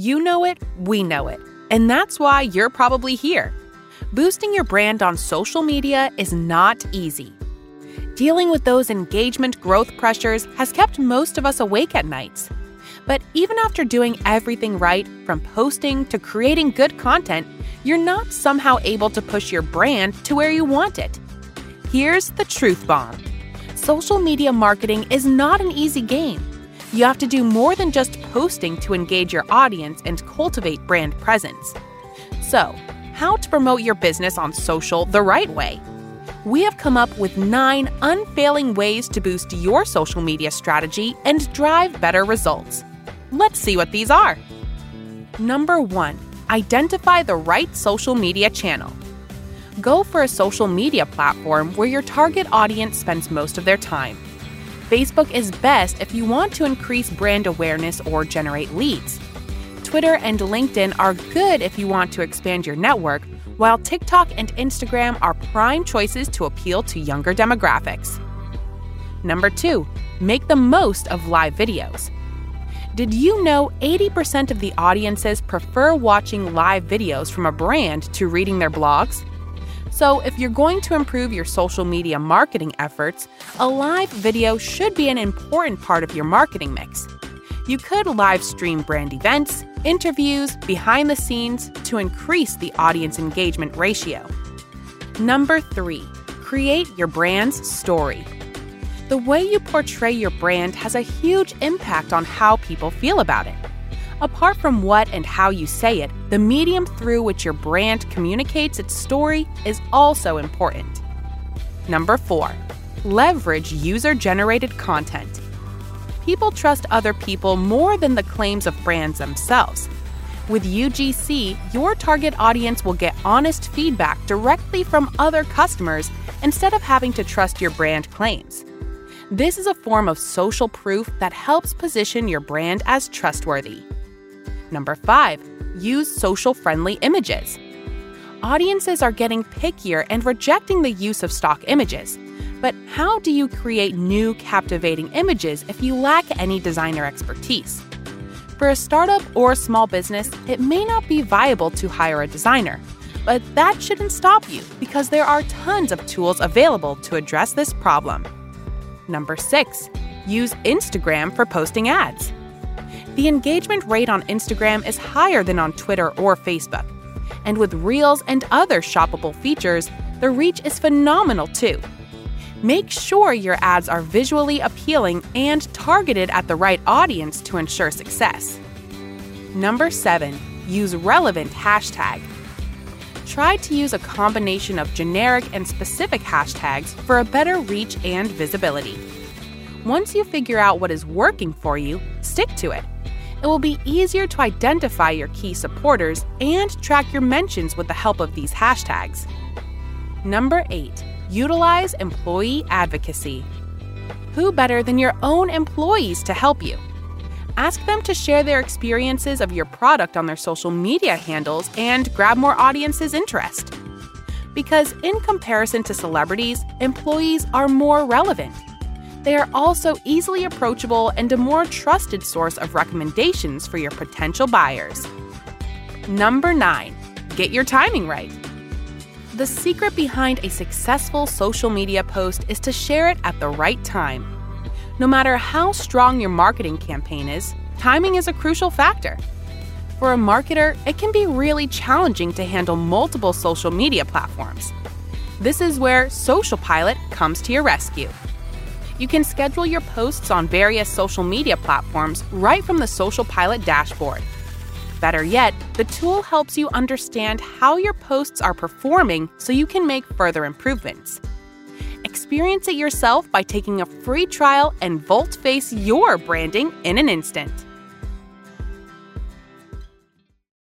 You know it, we know it, and that's why you're probably here. Boosting your brand on social media is not easy. Dealing with those engagement growth pressures has kept most of us awake at nights. But even after doing everything right, from posting to creating good content, you're not somehow able to push your brand to where you want it. Here's the truth bomb social media marketing is not an easy game. You have to do more than just posting to engage your audience and cultivate brand presence. So, how to promote your business on social the right way? We have come up with nine unfailing ways to boost your social media strategy and drive better results. Let's see what these are. Number one, identify the right social media channel. Go for a social media platform where your target audience spends most of their time. Facebook is best if you want to increase brand awareness or generate leads. Twitter and LinkedIn are good if you want to expand your network, while TikTok and Instagram are prime choices to appeal to younger demographics. Number two, make the most of live videos. Did you know 80% of the audiences prefer watching live videos from a brand to reading their blogs? So, if you're going to improve your social media marketing efforts, a live video should be an important part of your marketing mix. You could live stream brand events, interviews, behind the scenes to increase the audience engagement ratio. Number three, create your brand's story. The way you portray your brand has a huge impact on how people feel about it. Apart from what and how you say it, the medium through which your brand communicates its story is also important. Number four, leverage user generated content. People trust other people more than the claims of brands themselves. With UGC, your target audience will get honest feedback directly from other customers instead of having to trust your brand claims. This is a form of social proof that helps position your brand as trustworthy. Number five, use social friendly images. Audiences are getting pickier and rejecting the use of stock images. But how do you create new, captivating images if you lack any designer expertise? For a startup or a small business, it may not be viable to hire a designer. But that shouldn't stop you because there are tons of tools available to address this problem. Number six, use Instagram for posting ads. The engagement rate on Instagram is higher than on Twitter or Facebook. And with Reels and other shoppable features, the reach is phenomenal too. Make sure your ads are visually appealing and targeted at the right audience to ensure success. Number 7. Use relevant hashtag. Try to use a combination of generic and specific hashtags for a better reach and visibility. Once you figure out what is working for you, stick to it. It will be easier to identify your key supporters and track your mentions with the help of these hashtags. Number 8. Utilize employee advocacy. Who better than your own employees to help you? Ask them to share their experiences of your product on their social media handles and grab more audience's interest. Because, in comparison to celebrities, employees are more relevant. They are also easily approachable and a more trusted source of recommendations for your potential buyers. Number 9. Get your timing right. The secret behind a successful social media post is to share it at the right time. No matter how strong your marketing campaign is, timing is a crucial factor. For a marketer, it can be really challenging to handle multiple social media platforms. This is where SocialPilot comes to your rescue. You can schedule your posts on various social media platforms right from the SocialPilot dashboard. Better yet, the tool helps you understand how your posts are performing so you can make further improvements. Experience it yourself by taking a free trial and volte face your branding in an instant.